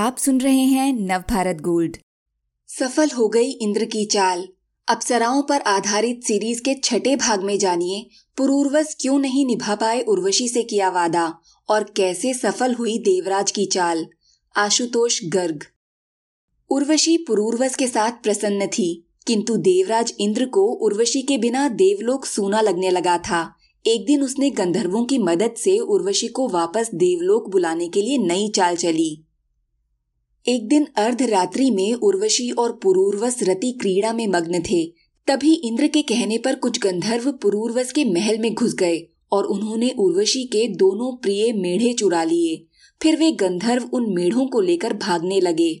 आप सुन रहे हैं नवभारत गोल्ड। सफल हो गई इंद्र की चाल। अप्सराओं पर आधारित सीरीज़ के छठे भाग में जानिए, पुरूर्वस क्यों नहीं निभा पाए उर्वशी से किया वादा, और कैसे सफल हुई देवराज की चाल? आशुतोष गर्ग। उर्वशी पुरूर्वस के साथ प्रसन्न थी, किंतु देवराज इंद्र को उर्वशी के बिना देवलोक सूना लगने लगा था। एक दिन उसने गंधर्वों की मदद से उर्वशी को वापस देवलोक बुलाने के लिए नई चाल चली। एक दिन अर्धरात्रि में उर्वशी और पुरूर्वस रति क्रीड़ा में मग्न थे। तभी इंद्र के कहने पर कुछ गंधर्व पुरूर्वस के महल में घुस गए और उन्होंने उर्वशी के दोनों प्रिय मेढ़े चुरा लिए। फिर वे गंधर्व उन मेढ़ों को लेकर भागने लगे।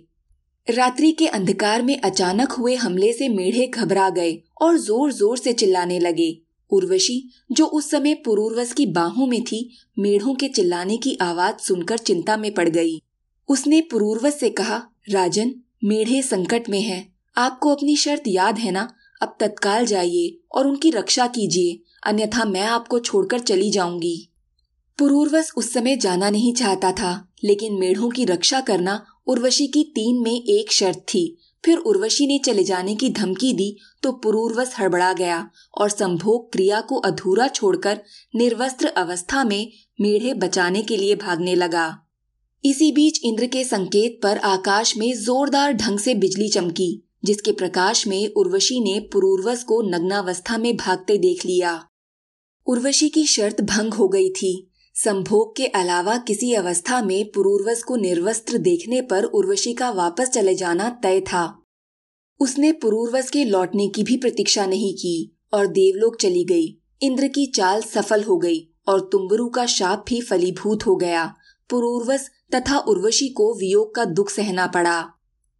रात्रि के अंधकार में अचानक हुए हमले से मेढ़े घबरा गए और ज़ोर ज़ोर से चिल्लाने लगे। उर्वशी, जो उस समय पुरूर्वस की बाहों में थी, मेढ़ों के चिल्लाने की आवाज़ सुनकर चिंता में पड़ गई। उसने पुरूर्वस से कहा, राजन, मेढ़े संकट में है। आपको अपनी शर्त याद है ना? अब तत्काल जाइए और उनकी रक्षा कीजिए, अन्यथा मैं आपको छोड़कर चली जाऊँगी। पुरूर्वस उस समय जाना नहीं चाहता था, लेकिन मेढ़ों की रक्षा करना उर्वशी की तीन में एक शर्त थी। फिर उर्वशी ने चले जाने की धमकी दी तो पुरूर्वस हड़बड़ा गया और संभोग क्रिया को अधूरा छोड़कर निर्वस्त्र अवस्था में मेढ़े बचाने के लिए भागने लगा। इसी बीच इंद्र के संकेत पर आकाश में जोरदार ढंग से बिजली चमकी, जिसके प्रकाश में उर्वशी ने पुरूर्वस को नग्नावस्था में भागते देख लिया। उर्वशी की शर्त भंग हो गई थी। संभोग के अलावा किसी अवस्था में पुरूर्वस को निर्वस्त्र देखने पर उर्वशी का वापस चले जाना तय था। उसने पुरूर्वस के लौटने की भी प्रतीक्षा नहीं की और देवलोक चली गई। इंद्र की चाल सफल हो गई और तुम्बरू का शाप भी फलीभूत हो गया। पुरूर्वस तथा उर्वशी को वियोग का दुख सहना पड़ा।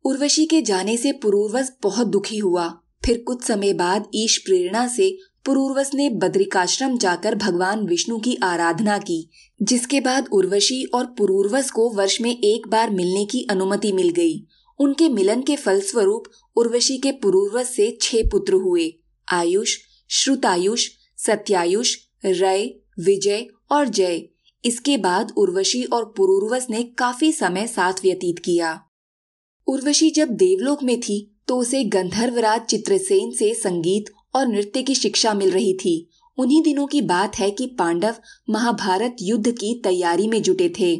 उर्वशी के जाने से पुरूर्वस बहुत दुखी हुआ। फिर कुछ समय बाद ईश प्रेरणा से पुरूर्वस ने बद्रिकाश्रम जाकर भगवान विष्णु की आराधना की, जिसके बाद उर्वशी और पुरूर्वस को वर्ष में एक बार मिलने की अनुमति मिल गई। उनके मिलन के फलस्वरूप उर्वशी के पुरूर्वस से छह पुत्र हुए, आयुष, श्रुतायुष, सत्यायुष, रय, विजय और जय। इसके बाद उर्वशी और पुरूर्वस ने काफ़ी समय साथ व्यतीत किया। उर्वशी जब देवलोक में थी तो उसे गंधर्वराज चित्रसेन से संगीत और नृत्य की शिक्षा मिल रही थी। उन्हीं दिनों की बात है कि पांडव महाभारत युद्ध की तैयारी में जुटे थे।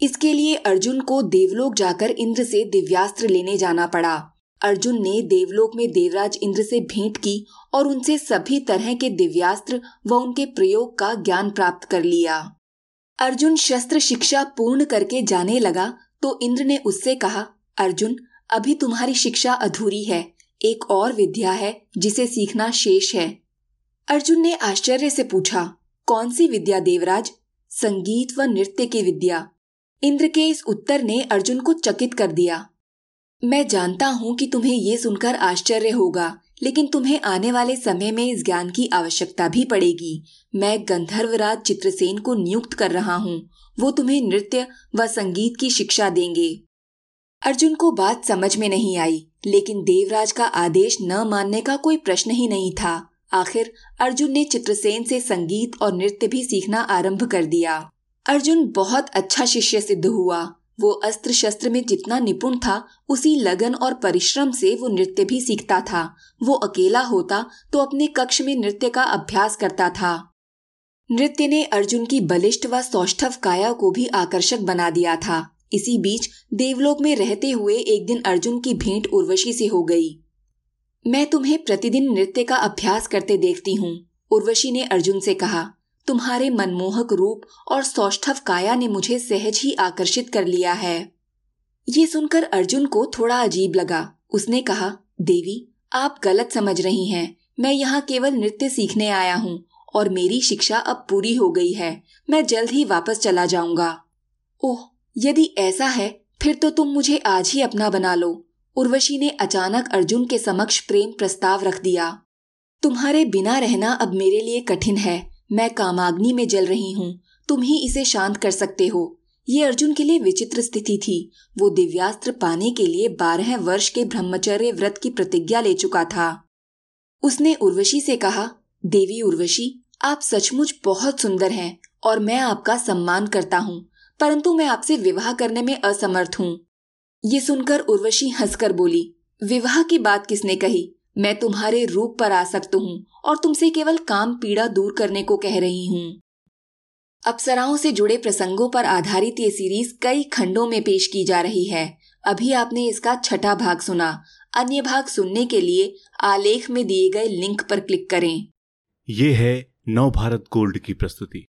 इसके लिए अर्जुन को देवलोक जाकर इंद्र से दिव्यास्त्र लेने जाना पड़ा। अर्जुन ने देवलोक में देवराज इंद्र से भेंट की और उनसे सभी तरह के दिव्यास्त्र व उनके प्रयोग का ज्ञान प्राप्त कर लिया। अर्जुन शस्त्र शिक्षा पूर्ण करके जाने लगा तो इंद्र ने उससे कहा, अर्जुन, अभी तुम्हारी शिक्षा अधूरी है। एक और विद्या है, जिसे सीखना शेष है। अर्जुन ने आश्चर्य से पूछा, कौन सी विद्या देवराज? संगीत व नृत्य की विद्या। इंद्र के इस उत्तर ने अर्जुन को चकित कर दिया, मैं जानता हूँ कि तुम्हें ये सुनकर आश्चर्य होगा। लेकिन तुम्हें आने वाले समय में इस ज्ञान की आवश्यकता भी पड़ेगी। मैं गंधर्वराज चित्रसेन को नियुक्त कर रहा हूँ। वो तुम्हें नृत्य व संगीत की शिक्षा देंगे। अर्जुन को बात समझ में नहीं आई, लेकिन देवराज का आदेश न मानने का कोई प्रश्न ही नहीं था। आखिर अर्जुन ने चित्रसेन से संगीत और नृत्य भी सीखना आरंभ कर दिया। अर्जुन बहुत अच्छा शिष्य सिद्ध हुआ। वो अस्त्र शस्त्र में जितना निपुण था, उसी लगन और परिश्रम से वो नृत्य भी सीखता था। वो अकेला होता तो अपने कक्ष में नृत्य का अभ्यास करता था। नृत्य ने अर्जुन की बलिष्ठ व सौष्ठव काया को भी आकर्षक बना दिया था। इसी बीच देवलोक में रहते हुए एक दिन अर्जुन की भेंट उर्वशी से हो गई। मैं तुम्हें प्रतिदिन नृत्य का अभ्यास करते देखती हूँ, उर्वशी ने अर्जुन से कहा। तुम्हारे मनमोहक रूप और सौष्ठव काया ने मुझे सहज ही आकर्षित कर लिया है। ये सुनकर अर्जुन को थोड़ा अजीब लगा। उसने कहा, देवी, आप गलत समझ रही हैं। मैं यहाँ केवल नृत्य सीखने आया हूँ और मेरी शिक्षा अब पूरी हो गई है। मैं जल्द ही वापस चला जाऊँगा। ओह, यदि ऐसा है, फिर तो तुम मुझे आज ही अपना बना लो। उर्वशी ने अचानक अर्जुन के समक्ष प्रेम प्रस्ताव रख दिया। तुम्हारे बिना रहना अब मेरे लिए कठिन है। मैं कामाग्नि में जल रही हूँ, तुम ही इसे शांत कर सकते हो। ये अर्जुन के लिए विचित्र स्थिति थी। वो दिव्यास्त्र पाने के लिए बारह वर्ष के ब्रह्मचर्य व्रत की प्रतिज्ञा ले चुका था। उसने उर्वशी से कहा, देवी उर्वशी, आप सचमुच बहुत सुंदर हैं और मैं आपका सम्मान करता हूँ, परंतु मैं आपसे विवाह करने में असमर्थ हूँ। ये सुनकर उर्वशी हंसकर बोली, विवाह की बात किसने कही? मैं तुम्हारे रूप पर आ सकता हूँ और तुमसे केवल काम पीड़ा दूर करने को कह रही हूँ। अप्सराओं से जुड़े प्रसंगों पर आधारित ये सीरीज़ कई खंडों में पेश की जा रही है। अभी आपने इसका छठा भाग सुना। अन्य भाग सुनने के लिए आलेख में दिए गए लिंक पर क्लिक करें। ये है नव भारत गोल्ड की प्रस्तुति।